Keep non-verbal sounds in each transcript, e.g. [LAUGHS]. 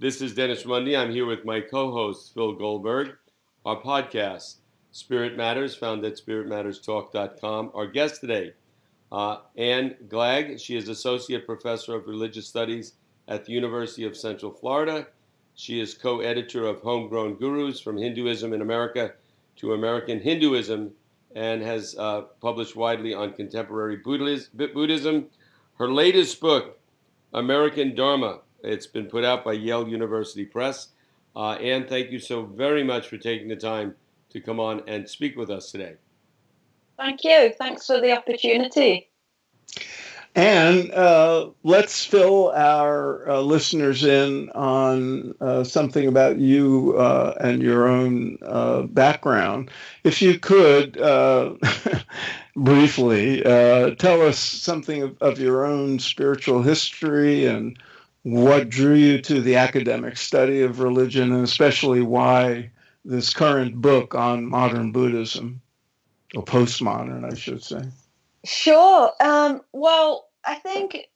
This is Dennis Raimondi. I'm here with my co host, Phil Goldberg. Our podcast, Spirit Matters, found at spiritmatterstalk.com. Our guest today, uh, Ann Gleig. She is Associate Professor of Religious Studies at the University of Central Florida. She is co editor of Homegrown Gurus from Hinduism in America to American Hinduism and has uh, published widely on contemporary Buddhism. Her latest book, American Dharma, it's been put out by Yale University Press. Uh, Ann, thank you so very much for taking the time to come on and speak with us today. Thank you. Thanks for the opportunity. And uh, let's fill our uh, listeners in on uh, something about you uh, and your own uh, background. If you could uh, [LAUGHS] briefly tell us something of, of, your own spiritual history and what drew you to the academic study of religion, and especially why this current book on modern Buddhism, or postmodern, I should say. Sure. Um, well, I think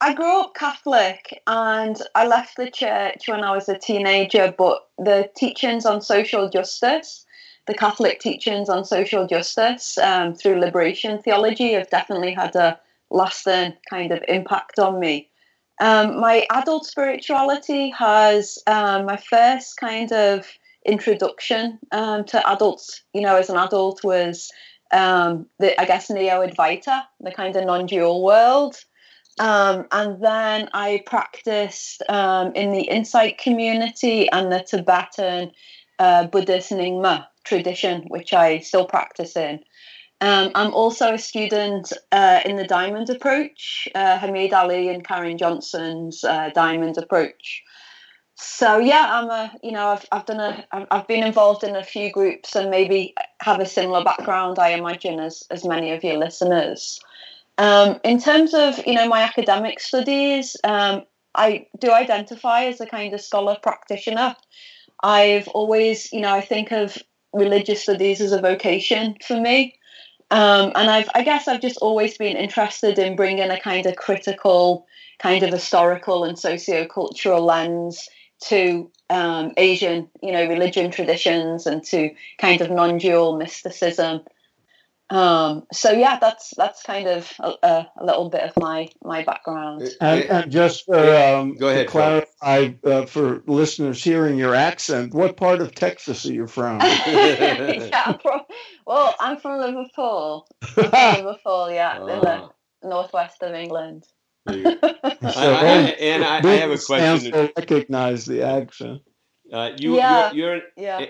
I grew up Catholic and I left the church when I was a teenager, but the teachings on social justice, the Catholic teachings on social justice um, through liberation theology, have definitely had a lasting kind of impact on me. Um, my adult spirituality has um, my first kind of introduction um, to adults, you know, as an adult was um, the I guess Neo Advaita, the kind of non-dual world. Um, and then I practiced um, in the Insight community and the Tibetan uh, Buddhist Nyingma tradition, which I still practice in. Um, I'm also a student uh, in the Diamond Approach, uh, Hameed Ali and Karen Johnson's uh, Diamond Approach. So yeah i'm a you know i've, I've done a i've been involved in a few groups and maybe have a similar background i imagine as as many of your listeners. Um, in terms of you know my academic studies um, i do identify as a kind of scholar practitioner. I've always you know i think of religious studies as a vocation for me um, and I've, I guess I've just always been interested in bringing a kind of critical, kind of historical and socio-cultural lens to um, Asian, you know, religion traditions and to kind of non-dual mysticism. Um, so yeah, that's that's kind of a, a, little bit of my my background. And, and just for, um, go ahead. To clarify uh, for listeners hearing your accent, what part of Texas are you from? [LAUGHS] yeah, I'm from, well, I'm from Liverpool. I'm from [LAUGHS] Liverpool, yeah, in the ah. northwest of England. [LAUGHS] I, I, and I, I, have a question. To recognize the accent. Uh, you, yeah. you're, you're, yeah.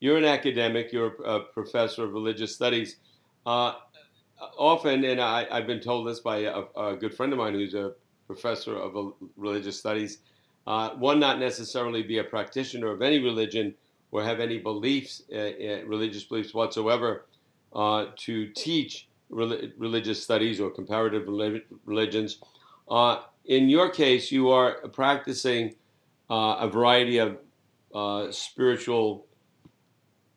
You're an academic. You're a professor of religious studies. Uh, often, and I, have been told this by a, a, good friend of mine who's a professor of religious studies. Uh, one, not necessarily be a practitioner of any religion or have any beliefs, uh, uh religious beliefs whatsoever, uh, to teach religious studies or comparative religions uh, in your case, you are practicing uh, a variety of uh, spiritual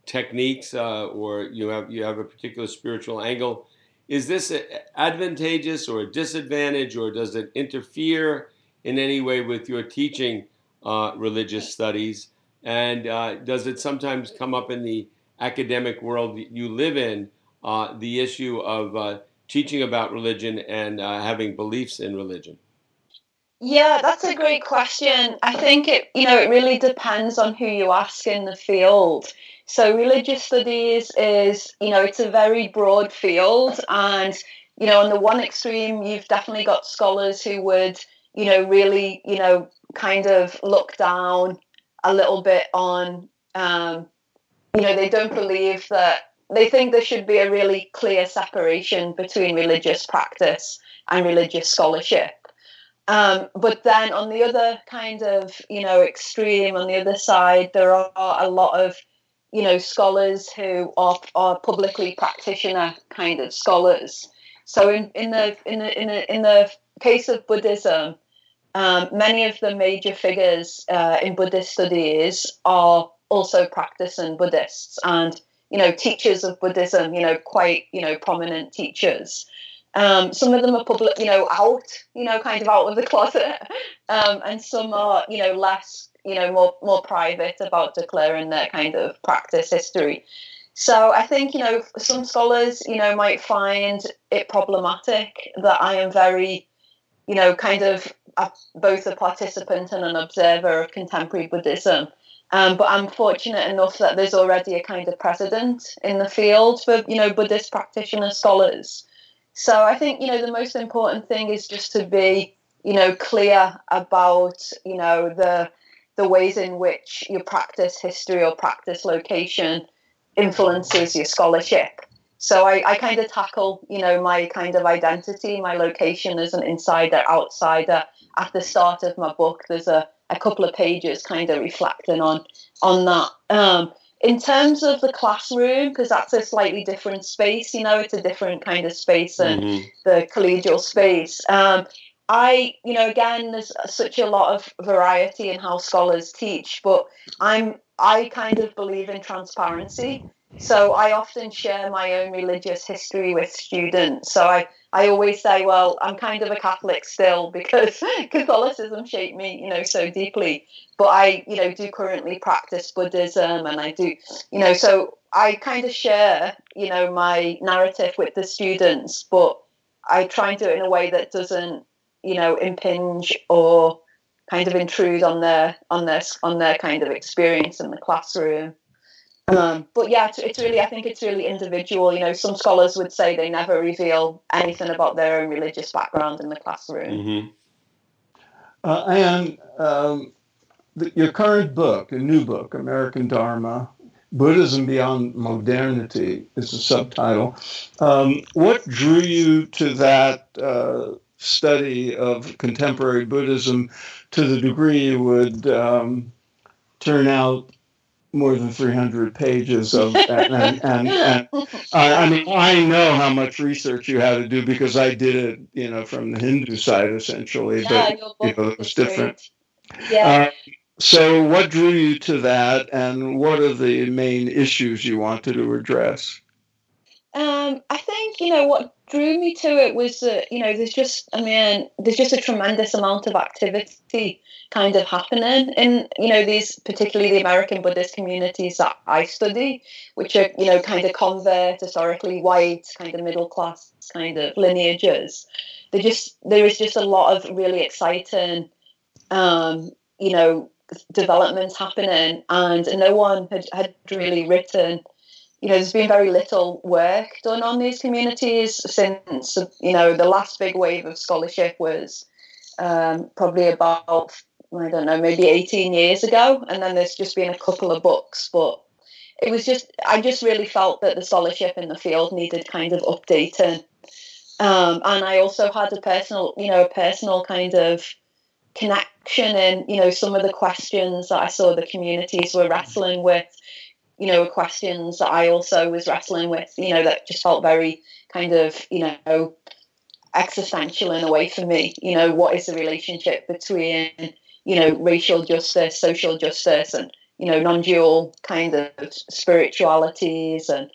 techniques, uh, or you have you have a particular spiritual angle. Is this advantageous or a disadvantage, or does it interfere in any way with your teaching uh, religious studies? And uh, does it sometimes come up in the academic world you live in? the issue of teaching about religion and uh, having beliefs in religion? Yeah, that's a great question. I think it, you know, it really depends on who you ask in the field. So religious studies is, you know, it's a very broad field and you know, on the one extreme, you've definitely got scholars who would, you know, really, you know, kind of look down a little bit on, um, you know, they don't believe that they think there should be a really clear separation between religious practice and religious scholarship. Um, but then on the other kind of, you know, extreme, on the other side, there are a lot of, you know, scholars who are, are publicly practitioner kind of scholars. So in, in the in the in the in the case of Buddhism, um, many of the major figures uh, in Buddhist studies are also practicing Buddhists and you know, teachers of Buddhism, you know, quite, you know, prominent teachers. Um, some of them are public, you know, out, you know, kind of out of the closet, um, and some are, you know, less, you know, more more private about declaring their kind of practice history. So I think, you know, some scholars, you know, might find it problematic that I am very, you know, kind of a, both a participant and an observer of contemporary Buddhism. Um, but I'm fortunate enough that there's already a kind of precedent in the field for, you know, Buddhist practitioner scholars. So I think, you know, the most important thing is just to be, you know, clear about, you know, the the ways in which your practice history or practice location influences your scholarship. So I, I kind of tackle, you know, my kind of identity, my location as an insider, outsider. At the start of my book, there's a, a couple of pages kind of reflecting on on that. Um, in terms of the classroom, because that's a slightly different space, you know, it's a different kind of space than mm-hmm. the collegial space. Um, I, you know, again, there's such a lot of variety in how scholars teach, but I'm I kind of believe in transparency. So I often share my own religious history with students. So I, I always say, well, I'm kind of a Catholic still [LAUGHS] because Catholicism shaped me, you know, so deeply. But I, you know, do currently practice Buddhism and I do, you know, so I kind of share, you know, my narrative with the students, but I try and do it in a way that doesn't, you know, impinge or kind of intrude on their on their on their kind of experience in the classroom. Um, but yeah, it's, it's, really I think it's really individual. You know, some scholars would say they never reveal anything about their own religious background in the classroom. Mm-hmm. Uh, and um, the, your current book, a new book, American Dharma. Buddhism Beyond Modernity is the subtitle. Um, what drew you to that uh, study of contemporary Buddhism to the degree you would um, turn out more than 300 pages of and, and, and, and I mean I know how much research you had to do because I did it you know from the Hindu side essentially yeah, but you know it was different. yeah. Uh, so what drew you to that and what are the main issues you wanted to address? Um, I think you know what drew me to it was that you know there's just I mean there's just a tremendous amount of activity kind of happening in you know these particularly the American Buddhist communities that I study, which are you know kind of convert historically white kind of middle class kind of lineages. There just there is just a lot of really exciting um, you know developments happening, and no one had, had really written you know, there's been very little work done on these communities since, you know, the last big wave of scholarship was um, probably about, I don't know, maybe 18 years ago. And then there's just been a couple of books. But it was just, I just really felt that the scholarship in the field needed kind of updating. Um, and I also had a personal, you know, a personal kind of connection in, you know, some of the questions that I saw the communities were wrestling with you know, questions that I also was wrestling with, you know, that just felt very kind of, you know, existential in a way for me. You know, what is the relationship between, you know, racial justice, social justice, and, you know, non dual kind of spiritualities. And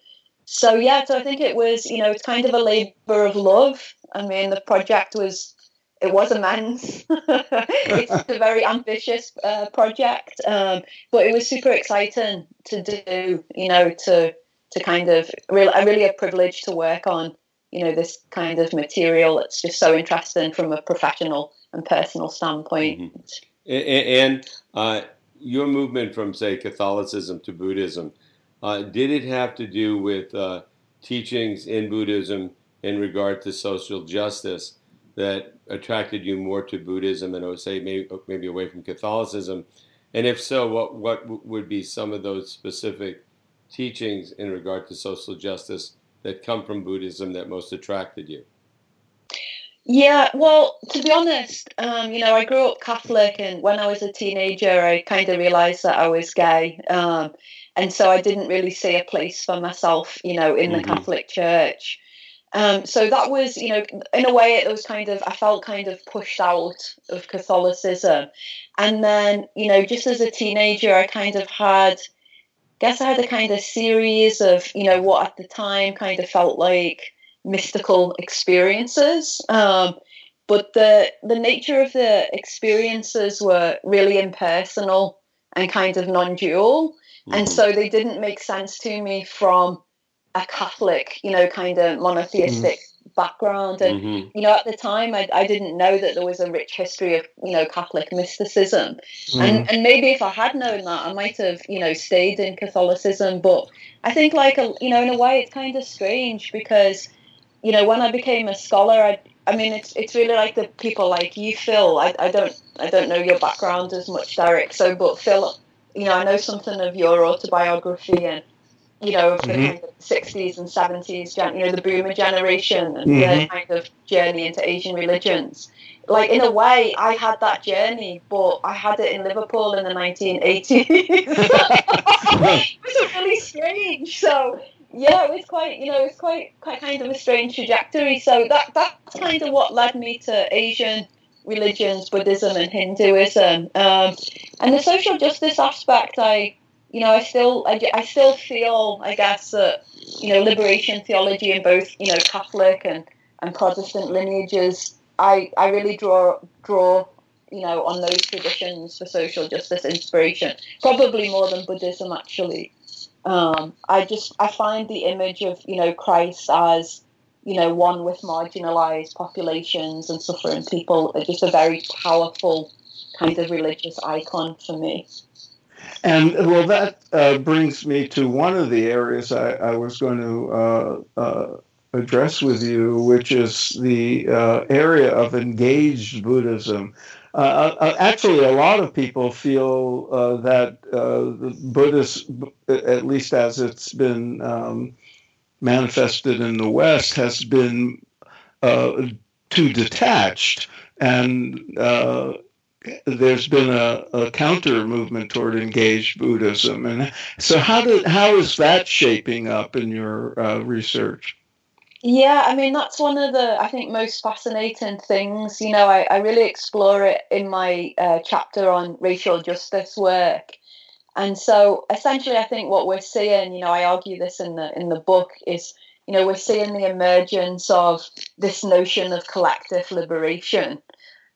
so, yeah, so I think it was, you know, it's kind of a labor of love. I mean, the project was it was immense. [LAUGHS] it's a very ambitious uh, project, um, but it was super exciting to do. You know, to to kind of really, really a privilege to work on. You know, this kind of material. It's just so interesting from a professional and personal standpoint. Mm-hmm. And, uh, your movement from, say, Catholicism to Buddhism, uh, did it have to do with uh, teachings in Buddhism in regard to social justice? That attracted you more to Buddhism and I would say maybe, maybe away from Catholicism? And if so, what, what would be some of those specific teachings in regard to social justice that come from Buddhism that most attracted you? Yeah, well, to be honest, um, you know, I grew up Catholic, and when I was a teenager, I kind of realized that I was gay. Um, and so I didn't really see a place for myself, you know, in the mm-hmm. Catholic Church. Um, so that was, you know, in a way, it was kind of, I felt kind of pushed out of Catholicism. And then, you know, just as a teenager, I kind of had, I guess I had a kind of series of, you know, what at the time kind of felt like mystical experiences. Um, but the the nature of the experiences were really impersonal and kind of non-dual, mm-hmm. and so they didn't make sense to me from a Catholic, you know, kind of monotheistic mm-hmm. background. And mm-hmm. you know, at the time, I, I didn't know that there was a rich history of you know Catholic mysticism, mm-hmm. and and maybe if I had known that, I might have you know stayed in Catholicism. But I think like a, you know, in a way, it's kind of strange because you know when I became a scholar, I I mean, it's it's really like the people like you, Phil. I, I don't I don't know your background as much, Derek. So, but Phil, you know, I know something of your autobiography and you know, of the mm-hmm. kind of 60s and 70s, you know, the boomer generation and mm-hmm. their kind of journey into Asian religions. Like, in a way, I had that journey, but I had it in Liverpool in the 1980s. [LAUGHS] it was really strange. So, yeah, it was quite, you know, it's quite, quite kind of a strange trajectory. So that that's kind of what led me to Asian religions, Buddhism and Hinduism, um, and the social justice aspect. I, you know, I still, I, I still feel, I guess, that you know, liberation theology in both, you know, Catholic and and Protestant lineages. I I really draw draw you know on those traditions for social justice inspiration, probably more than Buddhism actually. Um, I just I find the image of you know Christ as you know one with marginalized populations and suffering people just a very powerful kind of religious icon for me. And well, that uh, brings me to one of the areas I, I was going to uh, uh, address with you, which is the uh, area of engaged Buddhism. Uh, uh, actually, a lot of people feel uh, that uh, Buddhist, at least as it's been um, manifested in the West, has been too detached, and there's been a, a, counter movement toward engaged Buddhism. And so, how did how is that shaping up in your research? Yeah, I mean that's one of the I think most fascinating things. You know, I, I really explore it in my uh, chapter on racial justice work, and so essentially, I think what we're seeing, you know, I argue this in the in the book is, you know, we're seeing the emergence of this notion of collective liberation,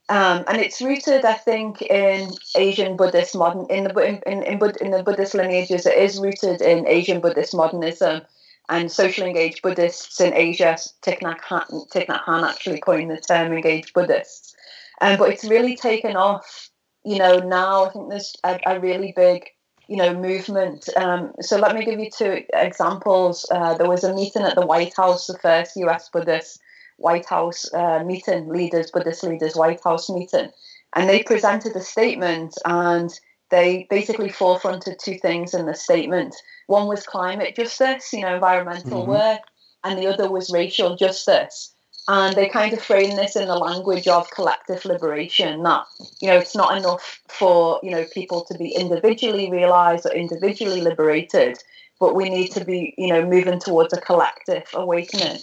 um, and it's rooted, I think, in Asian Buddhist modern in the in in, in, in the Buddhist lineages. It is rooted in Asian Buddhist modernism and socially engaged Buddhists in Asia, Thich Nhat Hanh, Thich Nhat Hanh actually coined the term engaged Buddhists. Um, but it's really taken off, you know, now I think there's a, a really big, you know, movement. Um, so let me give you two examples. Uh, there was a meeting at the White House, the first US Buddhist White House uh, meeting, leaders, Buddhist leaders, White House meeting. And they presented a statement and they basically forefronted two things in the statement. One was climate justice, you know, environmental mm-hmm. work, and the other was racial justice. And they kind of frame this in the language of collective liberation that, you know, it's not enough for, you know, people to be individually realized or individually liberated, but we need to be, you know, moving towards a collective awakening.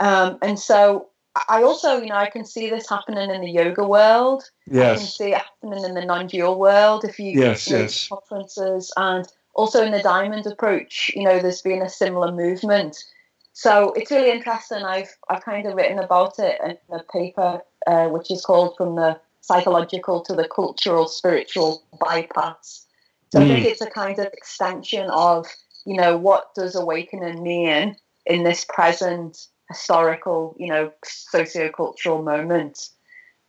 Um, and so I also, you know, I can see this happening in the yoga world. Yes. I can see it happening in the non-dual world. If you yes, yes. conferences and also in the diamond approach, you know, there's been a similar movement. So it's really interesting. I've I've kind of written about it in a paper uh, which is called "From the Psychological to the Cultural Spiritual Bypass." So mm. I think hmm. it's a kind of extension of you know what does awakening mean in this present historical, you know, socio-cultural moment.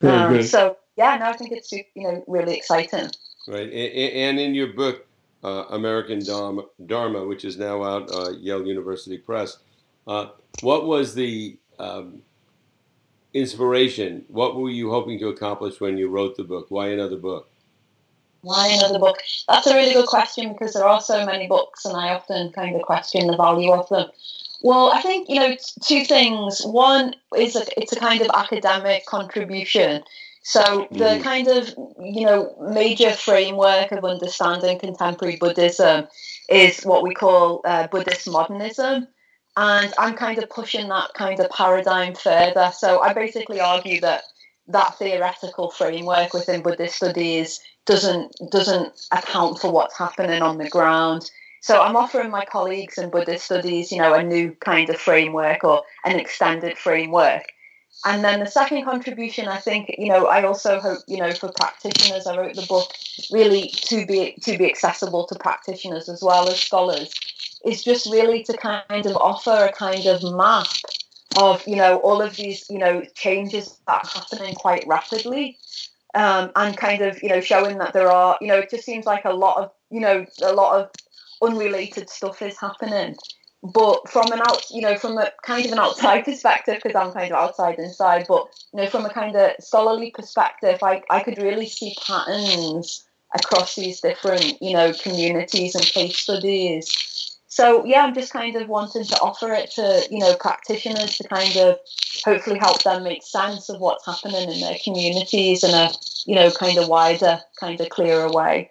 Um, so yeah, no, I think it's you know really exciting. Right, and in your book, uh, American Dharma, Dharma, which is now out uh, Yale University Press, uh, what was the um, inspiration? What were you hoping to accomplish when you wrote the book? Why another book? Why another book? That's a really good question because there are so many books, and I often kind of question the value of them. Well, I think you know two things. One is a, it's a kind of academic contribution. So the mm. kind of you know major framework of understanding contemporary Buddhism is what we call uh, Buddhist modernism, and I'm kind of pushing that kind of paradigm further. So I basically argue that that theoretical framework within Buddhist studies doesn't doesn't account for what's happening on the ground. So I'm offering my colleagues in Buddhist studies, you know, a new kind of framework or an extended framework. And then the second contribution, I think, you know, I also hope, you know, for practitioners, I wrote the book really to be to be accessible to practitioners as well as scholars, is just really to kind of offer a kind of map of, you know, all of these, you know, changes that are happening quite rapidly. Um, and kind of, you know, showing that there are, you know, it just seems like a lot of, you know, a lot of unrelated stuff is happening. But from an out you know from a kind of an outside [LAUGHS] perspective because i'm kind of outside inside but you know from a kind of scholarly perspective i, I could really see patterns across these different you know communities and case studies. So yeah i'm just kind of wanting to offer it to you know practitioners to kind of hopefully help them make sense of what's happening in their communities in a you know kind of wider kind of clearer way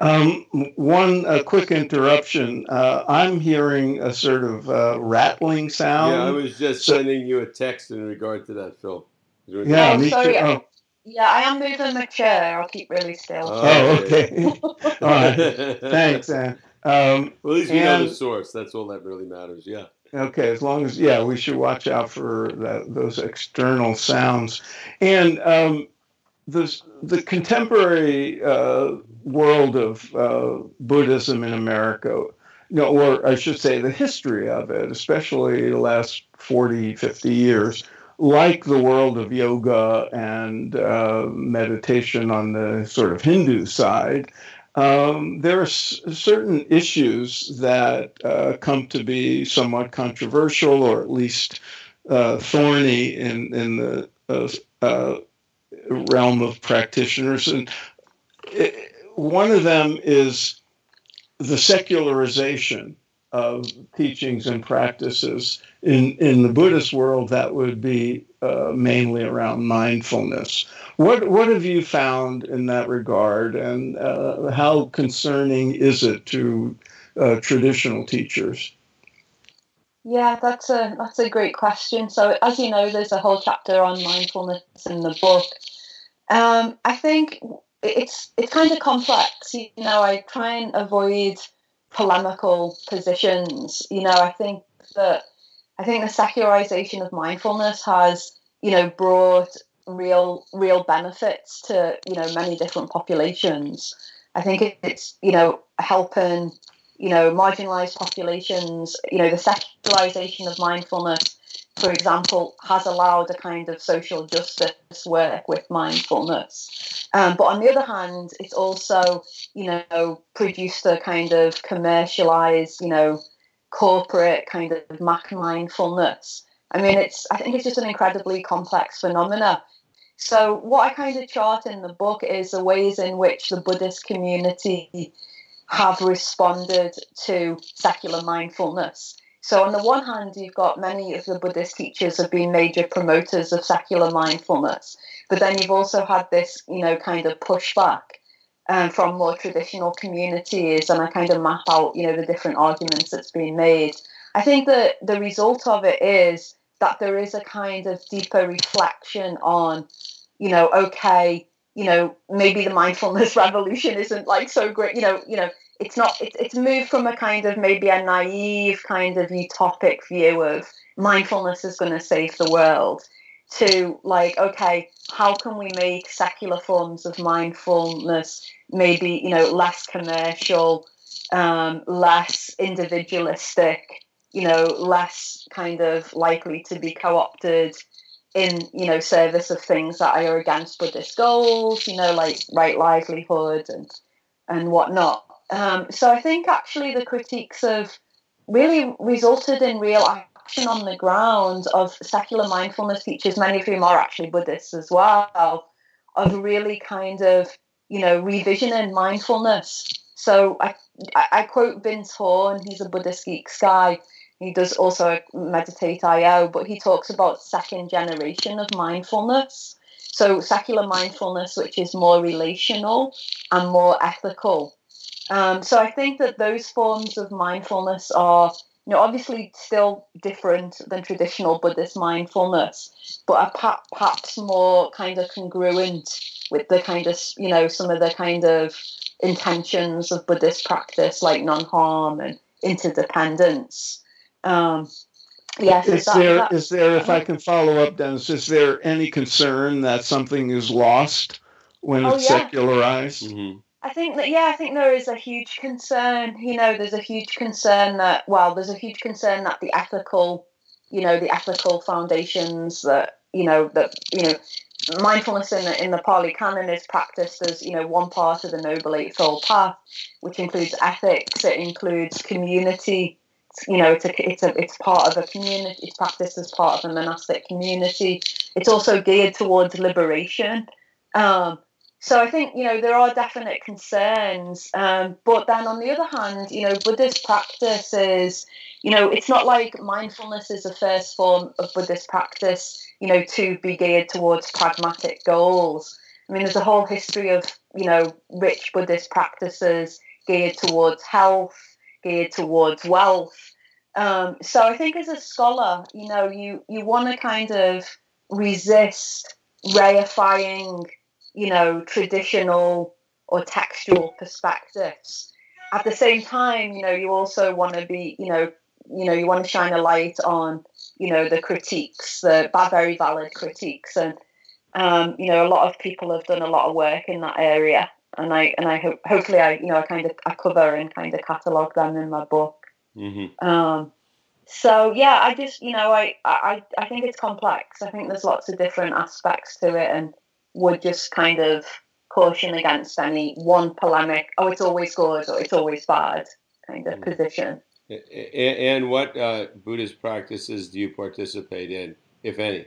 um, one uh, quick interruption. Uh, I'm hearing a sort of uh, rattling sound. Yeah, I was just so, sending you a text in regard to that, Phil. Yeah, oh, sorry. Oh. Yeah, I am moving the chair. I'll keep really still. Oh, oh okay. [LAUGHS] all right. Thanks, Ann. Um, well, at least we and, know the source. That's all that really matters. Yeah. Okay, as long as yeah, we should watch out for that, those external sounds, and um, the the contemporary uh, world of uh, Buddhism in America, you know, or I should say the history of it, especially the last 40, 50 years, like the world of yoga and uh, meditation on the sort of Hindu side, um, there are s- certain issues that uh, come to be somewhat controversial or at least uh, thorny in, in the uh, realm of practitioners. And it, one of them is the secularization of teachings and practices. In, in the Buddhist world, that would be uh, mainly around mindfulness. What, what have you found in that regard, and uh, how concerning is it to uh, traditional teachers? Yeah, that's a that's a great question. So, as you know, there's a whole chapter on mindfulness in the book. Um, I think it's it's kind of complex. You know, I try and avoid polemical positions. You know, I think that I think the secularization of mindfulness has you know brought real real benefits to you know many different populations. I think it's you know helping you know marginalized populations. You know, the secularization of mindfulness for example, has allowed a kind of social justice work with mindfulness. Um, but on the other hand, it's also, you know, produced a kind of commercialized, you know, corporate kind of McMindfulness. I mean, it's I think it's just an incredibly complex phenomena. So what I kind of chart in the book is the ways in which the Buddhist community have responded to secular mindfulness. So, on the one hand, you've got many of the Buddhist teachers have been major promoters of secular mindfulness, but then you've also had this, you know, kind of pushback um, from more traditional communities, and I kind of map out, you know, the different arguments that's been made. I think that the result of it is that there is a kind of deeper reflection on, you know, okay, you know, maybe the mindfulness [LAUGHS] revolution isn't like so great, you know, you know, it's not it's, it's moved from a kind of maybe a naive kind of utopic view of mindfulness is going to save the world to like okay how can we make secular forms of mindfulness maybe you know less commercial um, less individualistic you know less kind of likely to be co-opted in you know service of things that are against buddhist goals you know like right livelihood and and whatnot um, so I think actually the critiques have really resulted in real action on the ground of secular mindfulness teachers, many of whom are actually Buddhists as well, of really kind of, you know, revision revisioning mindfulness. So I, I quote Vince Horn, he's a Buddhist Geeks guy. He does also Meditate IO, but he talks about second generation of mindfulness. So secular mindfulness, which is more relational and more ethical. Um, so I think that those forms of mindfulness are, you know, obviously still different than traditional Buddhist mindfulness, but are perhaps more kind of congruent with the kind of, you know, some of the kind of intentions of Buddhist practice, like non harm and interdependence. Um, yes. Is that, there that, is there if I can follow up, Dennis? Is there any concern that something is lost when oh, it's yeah. secularized? Mm-hmm. I think that yeah, I think there is a huge concern. You know, there's a huge concern that well, there's a huge concern that the ethical, you know, the ethical foundations that you know that you know mindfulness in the, in the Pali Canon is practiced as you know one part of the Noble Eightfold Path, which includes ethics. It includes community. You know, it's a it's a it's part of a community. It's practiced as part of a monastic community. It's also geared towards liberation. Um, so I think you know there are definite concerns, um, but then on the other hand, you know Buddhist practice is, you know, it's not like mindfulness is the first form of Buddhist practice you know, to be geared towards pragmatic goals. I mean, there's a whole history of, you know, rich Buddhist practices geared towards health, geared towards wealth. Um, so I think as a scholar, you know, you, you want to kind of resist reifying, you know, traditional or textual perspectives. At the same time, you know, you also want to be, you know, you know, you want to shine a light on you know the critiques, the very valid critiques, and um, you know a lot of people have done a lot of work in that area, and I and I hope hopefully I you know I kind of I cover and kind of catalogue them in my book. Mm-hmm. Um, so yeah, I just you know I, I I think it's complex. I think there's lots of different aspects to it, and would just kind of caution against any one polemic. Oh, it's always good or it's always bad kind of mm-hmm. position. And what uh, Buddhist practices do you participate in, if any?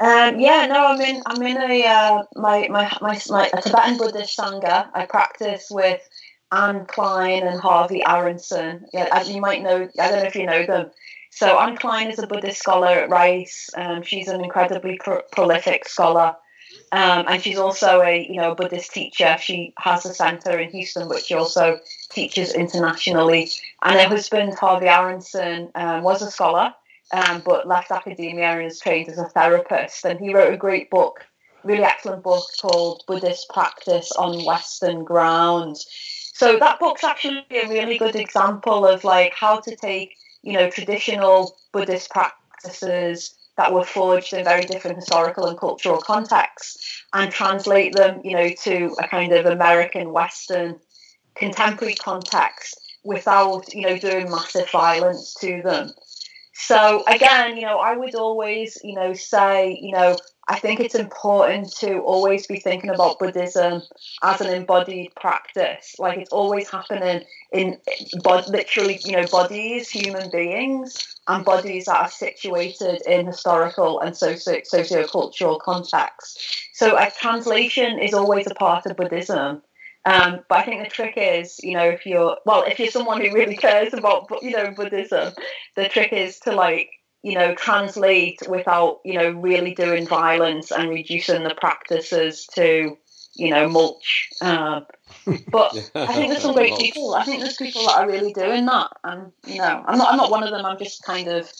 Um, yeah, no, I'm in. I'm in a uh, my, my my my a Tibetan Buddhist sangha. I practice with Anne Klein and Harvey Aronson. Yeah, as you might know, I don't know if you know them. So Anne Klein is a Buddhist scholar at Rice. Um, she's an incredibly pro- prolific scholar. Um, and she's also a you know Buddhist teacher. She has a centre in Houston, which she also teaches internationally. And her husband Harvey Aronson um, was a scholar, um, but left academia and is trained as a therapist. And he wrote a great book, really excellent book called Buddhist Practice on Western Ground. So that book's actually a really good example of like how to take you know traditional Buddhist practices that were forged in very different historical and cultural contexts and translate them, you know, to a kind of American Western contemporary context without, you know, doing massive violence to them. So again, you know, I would always, you know, say, you know, I think it's important to always be thinking about Buddhism as an embodied practice. Like it's always happening in literally, you know, bodies, human beings, and bodies that are situated in historical and socio socio-cultural contexts. So a translation is always a part of Buddhism. Um, but I think the trick is, you know, if you're well, if you're someone who really cares about, you know, Buddhism, the trick is to like you know, translate without, you know, really doing violence and reducing the practices to, you know, mulch. Um, [LAUGHS] but I think there's some great people. I think there's people that are really doing that, and you know, I'm not. I'm not one of them. I'm just kind of.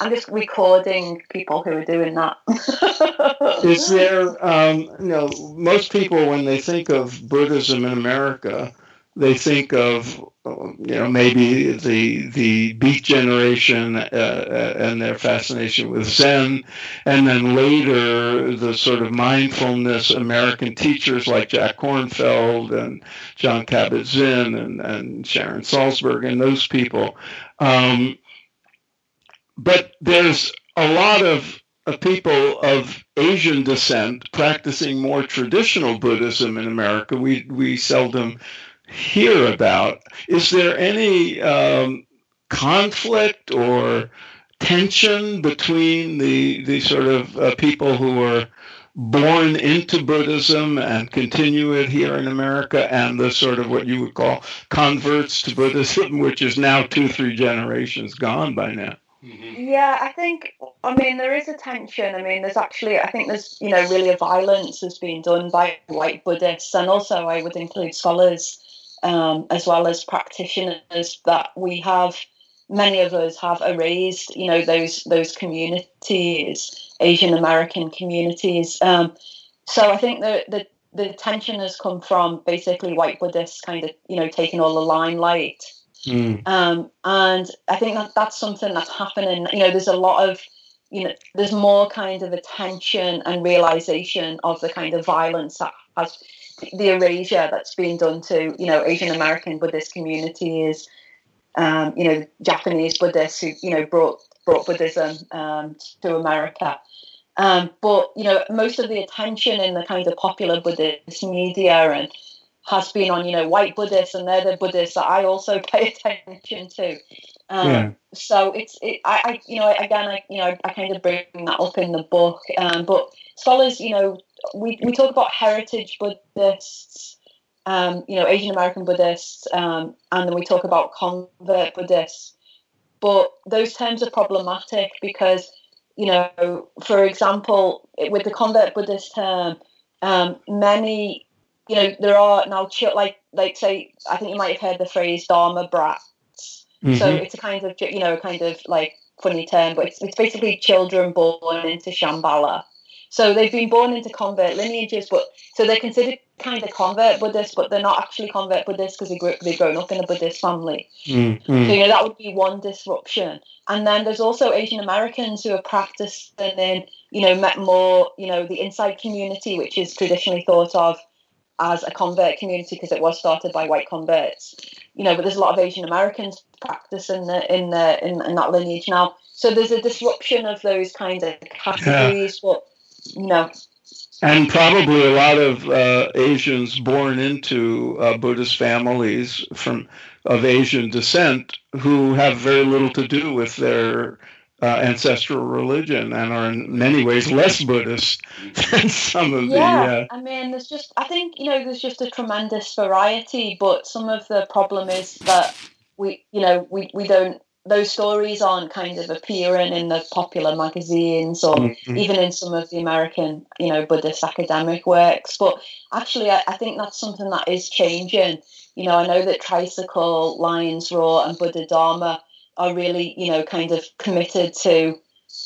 I'm just recording people who are doing that. [LAUGHS] Is there, um, you know, most people when they think of Buddhism in America, they think of you know maybe the the Beat generation uh, uh, and their fascination with Zen, and then later the sort of mindfulness American teachers like Jack Kornfield and Jon Kabat-Zinn and, and Sharon Salzberg and those people. Um, but there's a lot of, of people of Asian descent practicing more traditional Buddhism in America. We we seldom hear about. Is there any um, conflict or tension between the the sort of uh, people who are born into Buddhism and continue it here in America and the sort of what you would call converts to Buddhism, which is now two, three generations gone by now? Mm-hmm. Yeah, I think, I mean, there is a tension. I mean, there's actually, I think there's, you know, really a violence has been done by white Buddhists, and also I would include scholars um, as well as practitioners that we have many of us have erased you know those those communities asian american communities um, so i think the, the the tension has come from basically white Buddhists kind of, you know, taking all the limelight. Mm. Um, and I think that that's something that's happening. You know, there's a lot of, you know, there's more kind of attention and realization of the kind of violence that has the erasure that's been done to, you know, Asian American Buddhist communities, um, you know, Japanese Buddhists who, you know, brought brought Buddhism um, to America. Um, but you know, most of the attention in the kind of popular Buddhist media and has been on you know white Buddhists, and they're the Buddhists that I also [LAUGHS] pay attention to. Um, yeah. So it's it, I, I you know again I you know I kind of bring that up in the book, um, but scholars you know we we talk about heritage Buddhists. Um, you know, Asian American Buddhists, um, and then we talk about convert Buddhists. But those terms are problematic because you know, for example, with the convert Buddhist term, um, many, you know, there are now like like say, I think you might have heard the phrase Dharma brats. Mm-hmm. So it's a kind of you know, a kind of like funny term, but it's, it's basically children born into Shambhala. So they've been born into convert lineages, but so they're considered kind of convert Buddhists, but they're not actually convert Buddhists because they grew, they've grown up in a Buddhist family. Mm-hmm. So you know that would be one disruption. And then there's also Asian Americans who are practicing in you know met more you know the Insight community, which is traditionally thought of as a convert community because it was started by white converts. You know, but there's a lot of Asian Americans practicing the, in the in, in that lineage now. So there's a disruption of those kind of categories, yeah. but no. And probably a lot of uh, Asians born into uh, Buddhist families from of Asian descent who have very little to do with their uh, ancestral religion and are in many ways less Buddhist [LAUGHS] than some of yeah, the. Yeah, uh, I mean, there's just I think you know there's just a tremendous variety, but some of the problem is that we you know we we don't those stories aren't kind of appearing in the popular magazines or mm-hmm. even in some of the American, you know, Buddhist academic works. But actually, I, I, think that's something that is changing. You know, I know that Tricycle, Lions Roar, and Buddhadharma are really, you know, kind of committed to,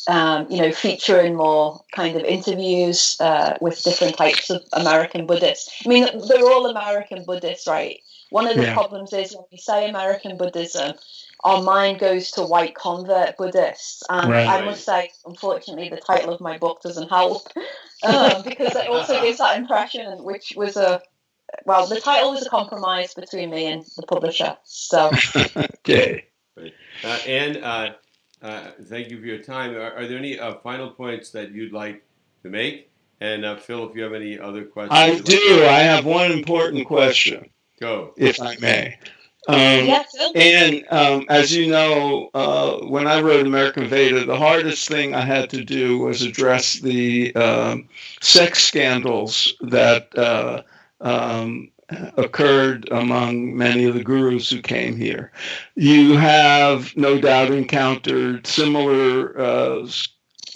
um, you know, featuring more kind of interviews uh, with different types of American Buddhists. I mean, they're all American Buddhists, right? One of the yeah. problems is when we say American Buddhism, our mind goes to white convert Buddhists. And right. I must say, unfortunately, the title of my book doesn't help [LAUGHS] um, because it also gives that impression, which was a well, the title was a compromise between me and the publisher. So, [LAUGHS] okay. Uh, and uh, uh, thank you for your time. Are, are there any uh, final points that you'd like to make? And uh, Phil, if you have any other questions, I do. I have one important question. Go, if I may. Um, and um, as you know, uh, when I wrote American Veda, the hardest thing I had to do was address the um, sex scandals that uh, um, occurred among many of the gurus who came here. You have no doubt encountered similar uh,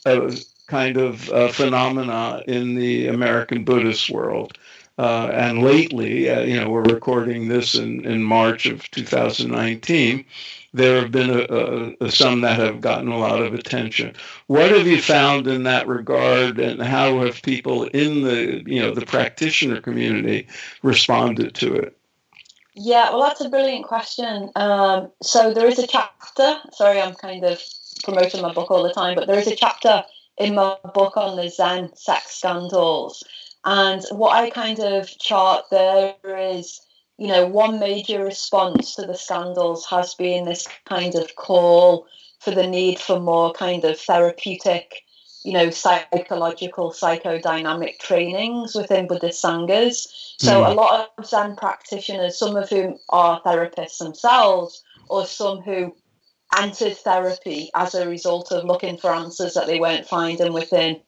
uh kind of uh, phenomena in the American Buddhist world. Uh, and lately, uh, you know, we're recording this in, in March of 2019. There have been a, a, some that have gotten a lot of attention. What have you found in that regard, and how have people in the you know the practitioner community responded to it? Yeah, well, that's a brilliant question. Um, so there is a chapter. Sorry, I'm kind of promoting my book all the time, but there is a chapter in my book on the Zen sex scandals. And what I kind of chart there is, you know, one major response to the scandals has been this kind of call for the need for more kind of therapeutic, you know, psychological, psychodynamic trainings within Buddhist Sanghas. So mm. a lot of Zen practitioners, some of whom are therapists themselves, or some who entered therapy as a result of looking for answers that they weren't finding within,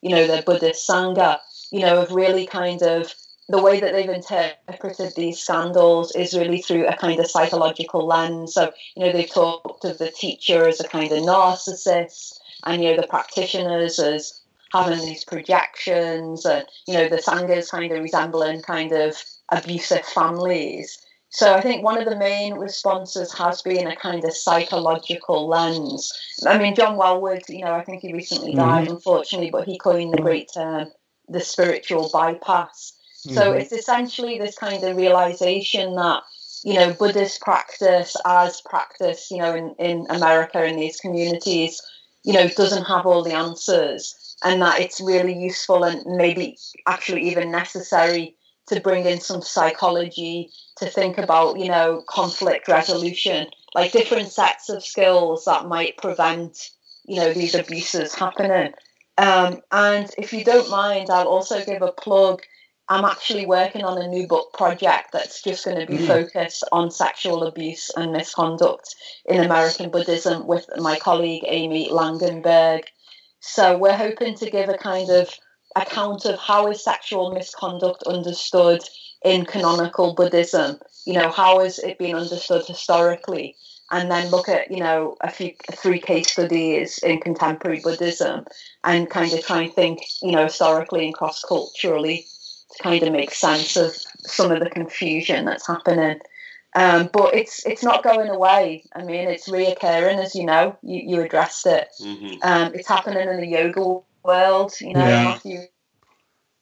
you know, their Buddhist Sangha you know, of really kind of the way that they've interpreted these scandals is really through a kind of psychological lens. So, you know, they've talked of the teacher as a kind of narcissist and, you know, the practitioners as having these projections and, you know, the sanghas kind of resembling kind of abusive families. So I think one of the main responses has been a kind of psychological lens. I mean, John Welwood, you know, I think he recently died, mm-hmm. unfortunately, but he coined the great term the spiritual bypass. So mm-hmm. it's essentially this kind of realization that you know Buddhist practice as practice, you know, in in America in these communities, you know, doesn't have all the answers, and that it's really useful and maybe actually even necessary to bring in some psychology to think about, you know, conflict resolution, like different sets of skills that might prevent, you know, these abuses happening. Um, and if you don't mind, I'll also give a plug. I'm actually working on a new book project that's just going to be mm. focused on sexual abuse and misconduct in American Buddhism with my colleague Amy Langenberg. So we're hoping to give a kind of account of how is sexual misconduct understood in canonical Buddhism. You know, how has it been understood historically? And then look at, you know, a few three case studies in contemporary Buddhism and kind of try and think, you know, historically and cross culturally to kind of make sense of some of the confusion that's happening. Um, but it's it's not going away. I mean, it's reoccurring, as you know. You, you addressed it. Mm-hmm. Um, it's happening in the yoga world. You know, yeah. Matthew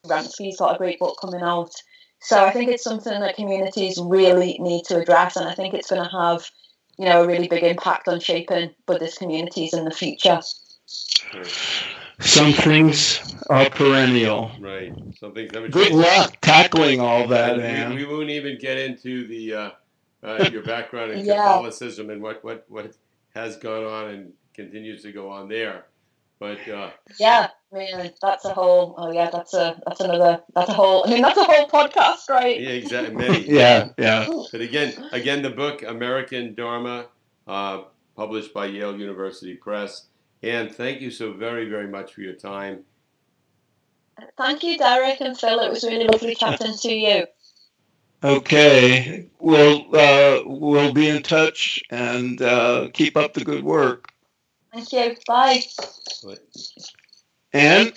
Remski's got a great book coming out. So I think it's something that communities really need to address, and I think it's going to have, you know, a really big impact on shaping Buddhist communities in the future. Some things are perennial. Right. Some things never Good luck tackling all that, man. We, we, won't even get into the uh, uh, your background in [LAUGHS] yeah. Catholicism and what, what, what has gone on and continues to go on there. But uh, yeah, man, that's a whole. Oh yeah, that's a that's another that's a whole. I mean, that's a whole podcast, right? Yeah, exactly. Many. [LAUGHS] yeah, yeah. But again, again, the book American Dharma, uh, published by Yale University Press. And thank you so very very much for your time. Thank you, Derek and Phil. It was really lovely chatting to you. Okay, we'll uh, we'll be in touch and uh, keep up the good work. You. Bye. And